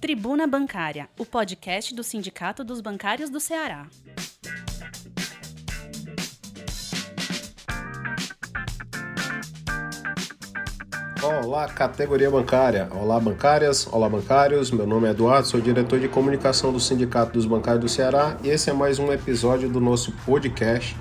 Tribuna Bancária, o podcast do Sindicato dos Bancários do Ceará. Olá, categoria bancária. Olá, bancárias. Olá, bancários. Meu nome é Eduardo, sou diretor de comunicação do Sindicato dos Bancários do Ceará e esse é mais um episódio do nosso podcast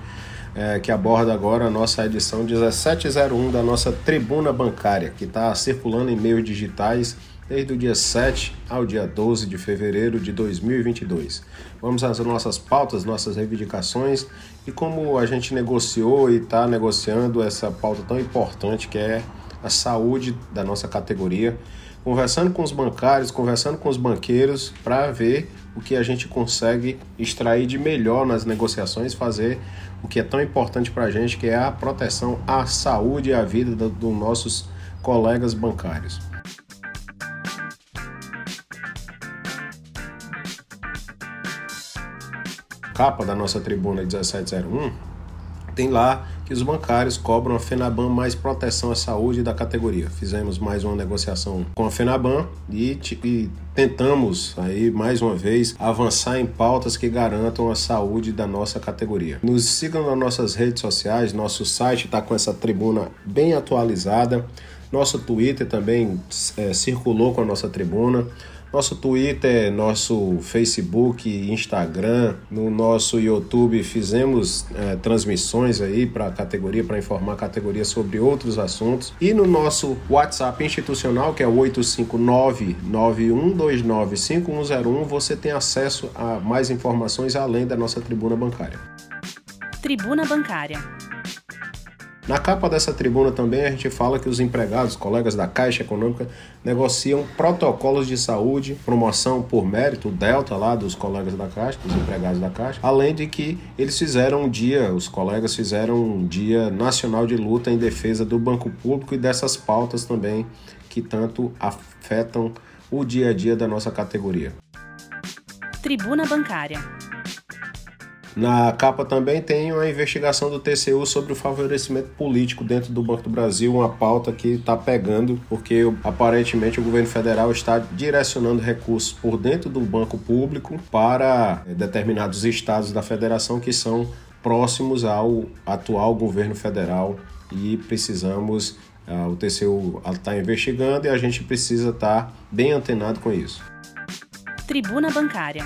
é, que aborda agora a nossa edição 1701 da nossa Tribuna Bancária, que está circulando em meios digitais desde o dia 7 ao dia 12 de fevereiro de 2022. Vamos às nossas pautas, nossas reivindicações e como a gente negociou e está negociando essa pauta tão importante que é a saúde da nossa categoria, conversando com os bancários, conversando com os banqueiros para ver o que a gente consegue extrair de melhor nas negociações, fazer o que é tão importante para a gente, que é a proteção à saúde e à vida dos do nossos colegas bancários. Capa da nossa tribuna 1701, tem lá que os bancários cobram a FENABAN mais proteção à saúde da categoria. Fizemos mais uma negociação com a FENABAN e, e, tentamos aí mais uma vez avançar em pautas que garantam a saúde da nossa categoria. Nos sigam nas nossas redes sociais, nosso site está com essa tribuna bem atualizada. Nosso Twitter também é, circulou com a nossa tribuna. Nosso Twitter, nosso Facebook, Instagram, no nosso YouTube fizemos é, transmissões aí para a categoria, para informar a categoria sobre outros assuntos. E no nosso WhatsApp institucional, que é o 859-9129-5101, você tem acesso a mais informações além da nossa tribuna bancária. Tribuna Bancária na capa dessa tribuna também a gente fala que os empregados, colegas da Caixa Econômica, negociam protocolos de saúde, promoção por mérito, delta lá dos colegas da Caixa, dos empregados da Caixa, além de que eles fizeram um dia, os colegas fizeram um dia nacional de luta em defesa do banco público e dessas pautas também que tanto afetam o dia a dia da nossa categoria. Tribuna Bancária na capa também tem uma investigação do TCU sobre o favorecimento político dentro do Banco do Brasil, uma pauta que está pegando, porque aparentemente o governo federal está direcionando recursos por dentro do banco público para eh, determinados estados da federação que são próximos ao atual governo federal e precisamos, uh, o TCU está investigando e a gente precisa estar tá bem antenado com isso. Tribuna Bancária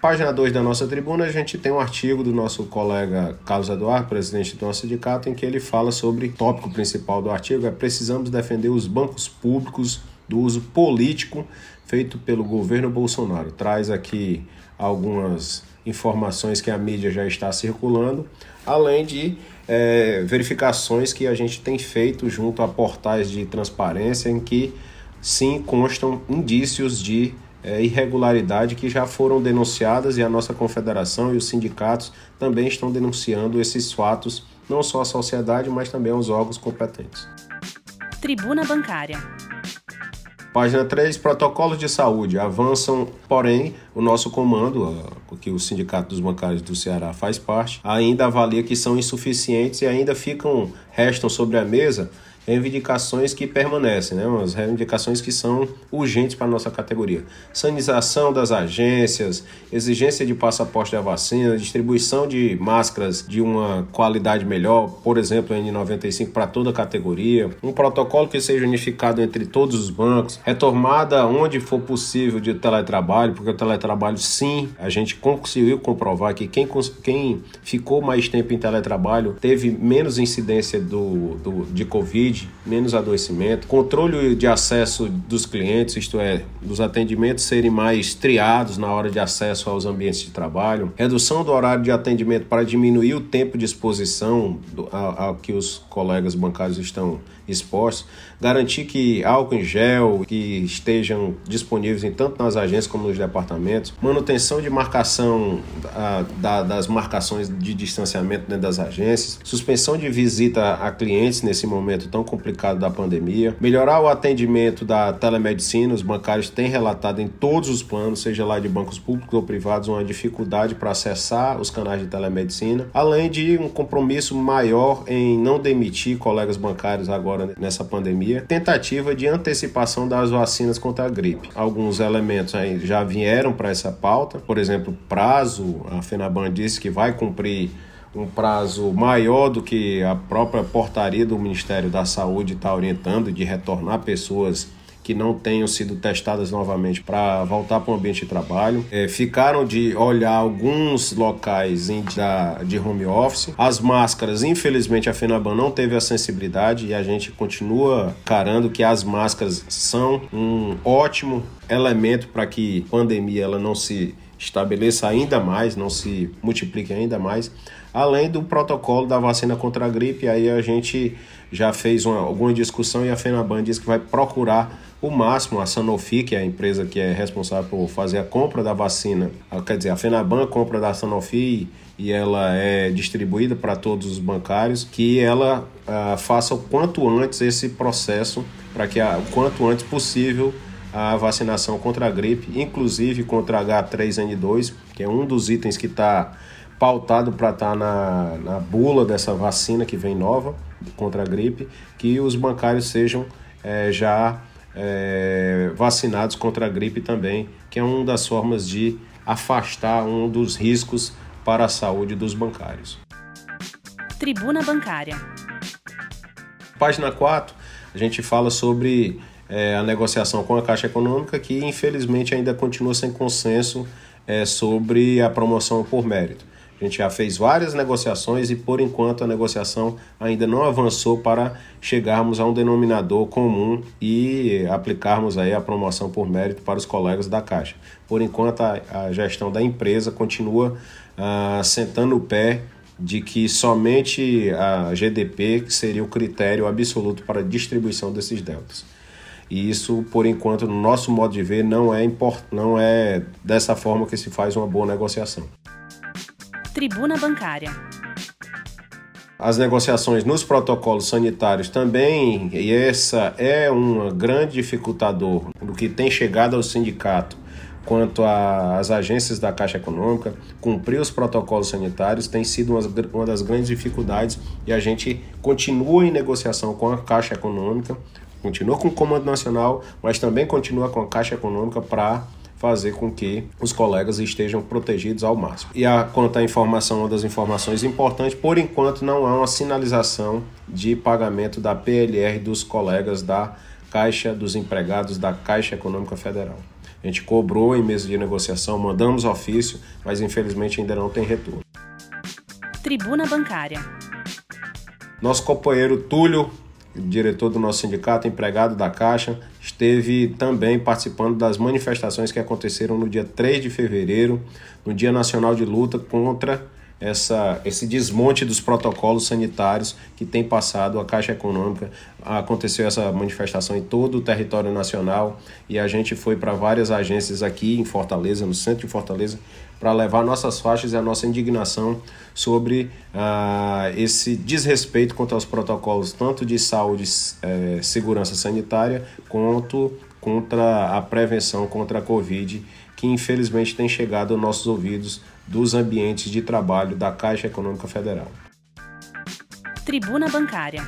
Página 2 da nossa tribuna, a gente tem um artigo do nosso colega Carlos Eduardo, presidente do nosso sindicato, em que ele fala sobre o tópico principal do artigo: é precisamos defender os bancos públicos do uso político feito pelo governo Bolsonaro. Traz aqui algumas informações que a mídia já está circulando, além de é, verificações que a gente tem feito junto a portais de transparência em que sim constam indícios de é, irregularidade que já foram denunciadas e a nossa confederação e os sindicatos também estão denunciando esses fatos, não só à sociedade, mas também aos órgãos competentes. Tribuna Bancária. Página 3, protocolos de saúde avançam, porém, o nosso comando, que o Sindicato dos Bancários do Ceará faz parte, ainda avalia que são insuficientes e ainda ficam, restam sobre a mesa reivindicações que permanecem, né? umas reivindicações que são urgentes para a nossa categoria. Sanização das agências, exigência de passaporte da vacina, distribuição de máscaras de uma qualidade melhor, por exemplo, N95 para toda a categoria, um protocolo que seja unificado entre todos os bancos, retomada onde for possível de teletrabalho, porque o teletrabalho sim, a gente conseguiu comprovar que quem, quem ficou mais tempo em teletrabalho teve menos incidência do, do, de Covid, menos adoecimento, controle de acesso dos clientes, isto é, dos atendimentos serem mais triados na hora de acesso aos ambientes de trabalho, redução do horário de atendimento para diminuir o tempo de exposição ao que os colegas bancários estão expostos, garantir que álcool em gel que estejam disponíveis em tanto nas agências como nos departamentos, manutenção de marcação a, da, das marcações de distanciamento dentro das agências, suspensão de visita a clientes nesse momento tão complicado da pandemia. Melhorar o atendimento da telemedicina, os bancários têm relatado em todos os planos, seja lá de bancos públicos ou privados, uma dificuldade para acessar os canais de telemedicina, além de um compromisso maior em não demitir colegas bancários agora nessa pandemia. Tentativa de antecipação das vacinas contra a gripe. Alguns elementos aí já vieram para essa pauta, por exemplo, prazo, a FENABAN disse que vai cumprir um prazo maior do que a própria portaria do Ministério da Saúde está orientando de retornar pessoas que não tenham sido testadas novamente para voltar para o ambiente de trabalho. É, ficaram de olhar alguns locais em, da, de home office. As máscaras, infelizmente, a FENABAN não teve a sensibilidade e a gente continua carando que as máscaras são um ótimo elemento para que a pandemia ela não se estabeleça ainda mais, não se multiplique ainda mais, além do protocolo da vacina contra a gripe. Aí a gente já fez uma, alguma discussão e a FENABAN diz que vai procurar o máximo a Sanofi, que é a empresa que é responsável por fazer a compra da vacina, quer dizer, a FENABAN compra da Sanofi e ela é distribuída para todos os bancários, que ela uh, faça o quanto antes esse processo, para que a, o quanto antes possível a vacinação contra a gripe, inclusive contra H3N2, que é um dos itens que está pautado para estar tá na, na bula dessa vacina que vem nova contra a gripe, que os bancários sejam é, já é, vacinados contra a gripe também, que é uma das formas de afastar um dos riscos para a saúde dos bancários. Tribuna Bancária. Página 4, a gente fala sobre é, a negociação com a Caixa Econômica, que infelizmente ainda continua sem consenso é, sobre a promoção por mérito. A gente já fez várias negociações e, por enquanto, a negociação ainda não avançou para chegarmos a um denominador comum e aplicarmos aí a promoção por mérito para os colegas da Caixa. Por enquanto, a, a gestão da empresa continua ah, sentando o pé de que somente a GDP seria o critério absoluto para a distribuição desses deltas. E isso, por enquanto, no nosso modo de ver, não é, import... não é dessa forma que se faz uma boa negociação. Tribuna Bancária. As negociações nos protocolos sanitários também, e essa é um grande dificultador do que tem chegado ao sindicato quanto às agências da Caixa Econômica, cumprir os protocolos sanitários tem sido uma, uma das grandes dificuldades e a gente continua em negociação com a Caixa Econômica continua com o Comando Nacional, mas também continua com a Caixa Econômica para fazer com que os colegas estejam protegidos ao máximo. E a, quanto à informação, uma das informações importantes, por enquanto não há uma sinalização de pagamento da PLR dos colegas da Caixa dos empregados da Caixa Econômica Federal. A gente cobrou em mesa de negociação, mandamos ofício, mas infelizmente ainda não tem retorno. Tribuna Bancária. Nosso companheiro Túlio diretor do nosso sindicato, empregado da Caixa, esteve também participando das manifestações que aconteceram no dia 3 de fevereiro, no Dia Nacional de Luta contra essa, esse desmonte dos protocolos sanitários que tem passado a Caixa Econômica. Aconteceu essa manifestação em todo o território nacional e a gente foi para várias agências aqui em Fortaleza, no centro de Fortaleza, para levar nossas faixas e a nossa indignação sobre ah, esse desrespeito quanto aos protocolos tanto de saúde eh, segurança sanitária quanto contra a prevenção contra a Covid, que infelizmente tem chegado aos nossos ouvidos dos ambientes de trabalho da Caixa Econômica Federal. Tribuna Bancária.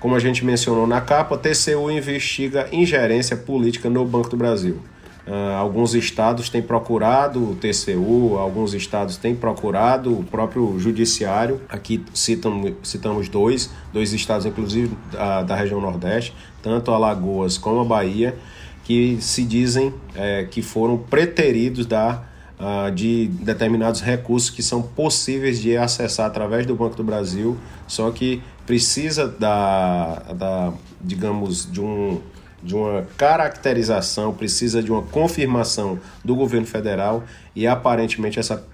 Como a gente mencionou na capa, TCU investiga ingerência política no Banco do Brasil. Uh, alguns estados têm procurado o TCU, alguns estados têm procurado o próprio judiciário. Aqui citamos, citamos dois, dois estados, inclusive da, da região Nordeste, tanto Alagoas como a Bahia, que se dizem é, que foram preteridos da uh, de determinados recursos que são possíveis de acessar através do Banco do Brasil, só que precisa da, da digamos, de um de uma caracterização, precisa de uma confirmação do governo federal e aparentemente essa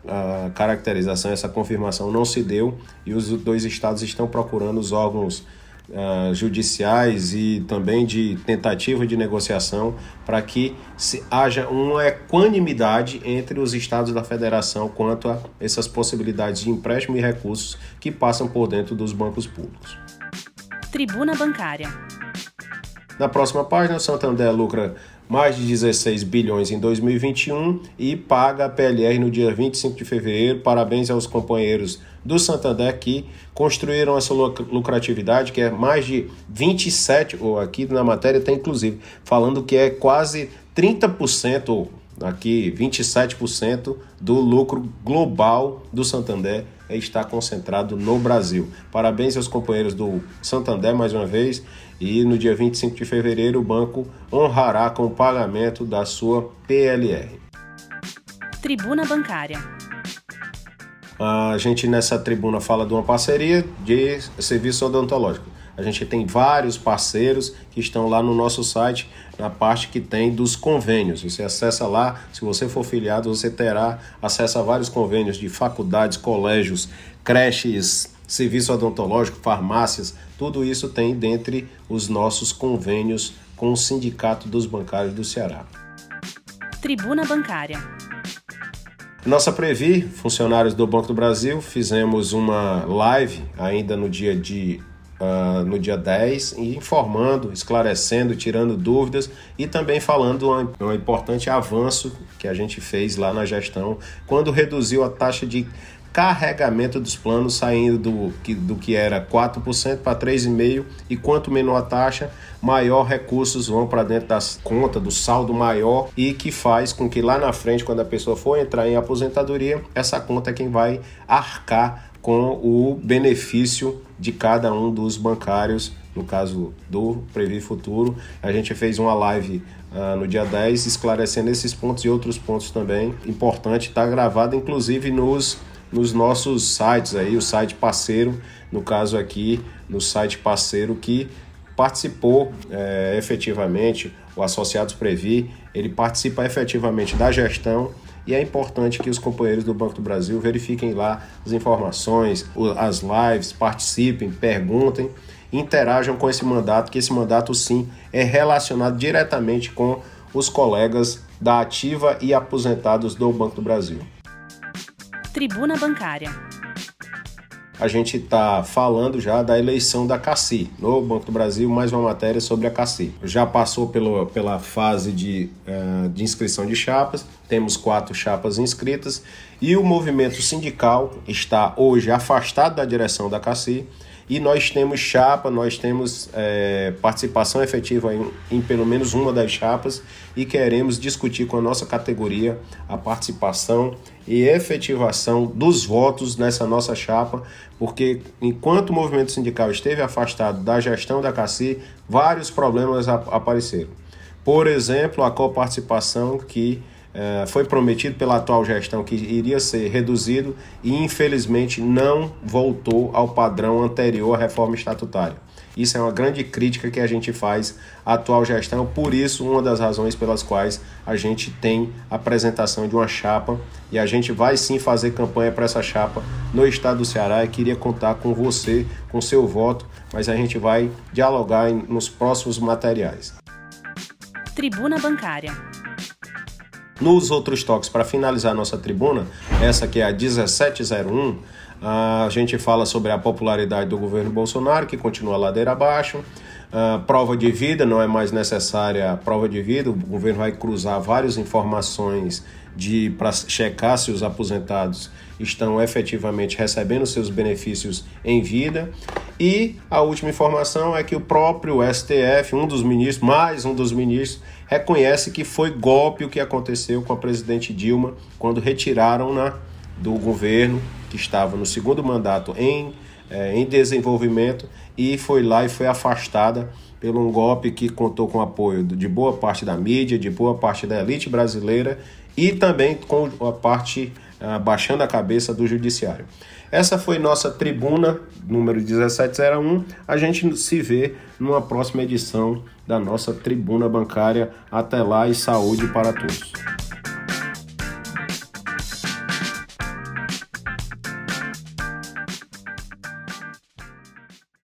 caracterização, essa confirmação não se deu e os dois estados estão procurando os órgãos uh, judiciais e também de tentativa de negociação para que se haja uma equanimidade entre os estados da federação quanto a essas possibilidades de empréstimo e recursos que passam por dentro dos bancos públicos. Tribuna Bancária. Na próxima página, o Santander lucra mais de 16 bilhões em 2021 e paga a PLR no dia 25 de fevereiro. Parabéns aos companheiros do Santander que construíram essa lucratividade, que é mais de 27, ou aqui na matéria tem inclusive, falando que é quase 30%, aqui 27% do lucro global do Santander está concentrado no Brasil. Parabéns aos companheiros do Santander mais uma vez e no dia 25 de fevereiro o banco honrará com o pagamento da sua PLR. Tribuna Bancária. A gente nessa tribuna fala de uma parceria de serviço odontológico. A gente tem vários parceiros que estão lá no nosso site, na parte que tem dos convênios. Você acessa lá, se você for filiado, você terá acesso a vários convênios de faculdades, colégios, creches, serviço odontológico, farmácias, tudo isso tem dentre os nossos convênios com o Sindicato dos Bancários do Ceará. Tribuna Bancária. Nossa Previ, funcionários do Banco do Brasil, fizemos uma live ainda no dia de uh, no dia 10, informando, esclarecendo, tirando dúvidas e também falando um, um importante avanço que a gente fez lá na gestão, quando reduziu a taxa de carregamento dos planos saindo do que, do que era 4% para 3,5% e quanto menor a taxa, maior recursos vão para dentro das contas, do saldo maior e que faz com que lá na frente, quando a pessoa for entrar em aposentadoria, essa conta é quem vai arcar com o benefício de cada um dos bancários, no caso do Previ Futuro. A gente fez uma live uh, no dia 10 esclarecendo esses pontos e outros pontos também. Importante, está gravado inclusive nos nos nossos sites aí, o site parceiro, no caso aqui, no site parceiro que participou é, efetivamente, o Associados Previ, ele participa efetivamente da gestão e é importante que os companheiros do Banco do Brasil verifiquem lá as informações, as lives, participem, perguntem, interajam com esse mandato, que esse mandato sim é relacionado diretamente com os colegas da ativa e aposentados do Banco do Brasil. Tribuna Bancária. A gente está falando já da eleição da CACI. No Banco do Brasil, mais uma matéria sobre a CACI. Já passou pelo, pela fase de, uh, de inscrição de chapas, temos quatro chapas inscritas e o movimento sindical está hoje afastado da direção da CACI e nós temos chapa, nós temos é, participação efetiva em, em, pelo menos uma das chapas e queremos discutir com a nossa categoria a participação e efetivação dos votos nessa nossa chapa, porque enquanto o movimento sindical esteve afastado da gestão da CACI, vários problemas apareceram. Por exemplo, a coparticipação que é, foi prometido pela atual gestão que iria ser reduzido e infelizmente não voltou ao padrão anterior à reforma estatutária. Isso é uma grande crítica que a gente faz à atual gestão, por isso, uma das razões pelas quais a gente tem a apresentação de uma chapa e a gente vai sim fazer campanha para essa chapa no estado do Ceará. e queria contar com você, com seu voto, mas a gente vai dialogar nos próximos materiais. Tribuna Bancária nos outros toques, para finalizar nossa tribuna, essa que é a 1701, a gente fala sobre a popularidade do governo Bolsonaro, que continua ladeira abaixo. Uh, prova de vida, não é mais necessária a prova de vida, o governo vai cruzar várias informações de para checar se os aposentados estão efetivamente recebendo seus benefícios em vida. E a última informação é que o próprio STF, um dos ministros, mais um dos ministros, reconhece que foi golpe o que aconteceu com a presidente Dilma quando retiraram-na do governo que estava no segundo mandato em, eh, em desenvolvimento e foi lá e foi afastada pelo um golpe que contou com o apoio de boa parte da mídia, de boa parte da elite brasileira e também com a parte ah, baixando a cabeça do judiciário. Essa foi nossa tribuna número 1701. A gente se vê numa próxima edição da nossa tribuna bancária. Até lá e saúde para todos.